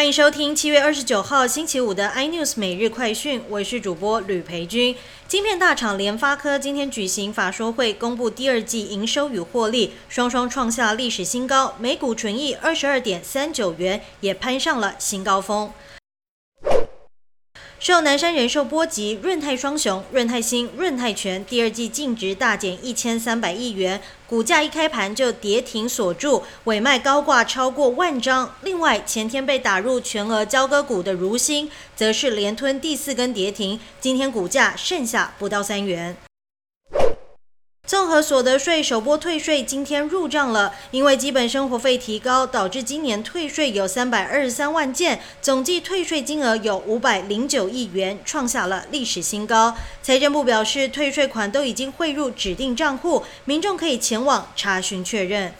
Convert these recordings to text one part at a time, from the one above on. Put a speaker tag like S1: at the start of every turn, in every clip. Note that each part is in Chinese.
S1: 欢迎收听七月二十九号星期五的 iNews 每日快讯，我是主播吕培军。晶片大厂联发科今天举行法说会，公布第二季营收与获利双双创下历史新高，每股纯益二十二点三九元，也攀上了新高峰。受南山人寿波及，润泰双雄润泰新、润泰全第二季净值大减一千三百亿元，股价一开盘就跌停锁住，尾卖高挂超过万张。另外，前天被打入全额交割股的如新，则是连吞第四根跌停，今天股价剩下不到三元。综合所得税首波退税今天入账了，因为基本生活费提高，导致今年退税有三百二十三万件，总计退税金额有五百零九亿元，创下了历史新高。财政部表示，退税款都已经汇入指定账户，民众可以前往查询确认。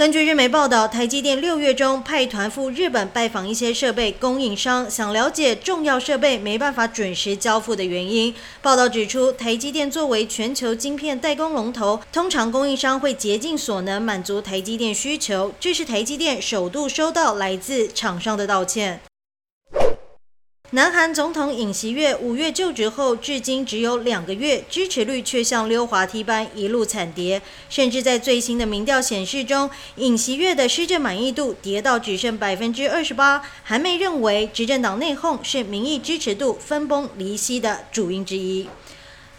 S1: 根据日媒报道，台积电六月中派团赴日本拜访一些设备供应商，想了解重要设备没办法准时交付的原因。报道指出，台积电作为全球晶片代工龙头，通常供应商会竭尽所能满足台积电需求。这是台积电首度收到来自厂商的道歉。南韩总统尹锡悦五月就职后，至今只有两个月，支持率却像溜滑梯般一路惨跌，甚至在最新的民调显示中，尹锡悦的施政满意度跌到只剩百分之二十八。韩媒认为，执政党内讧是民意支持度分崩离析的主因之一。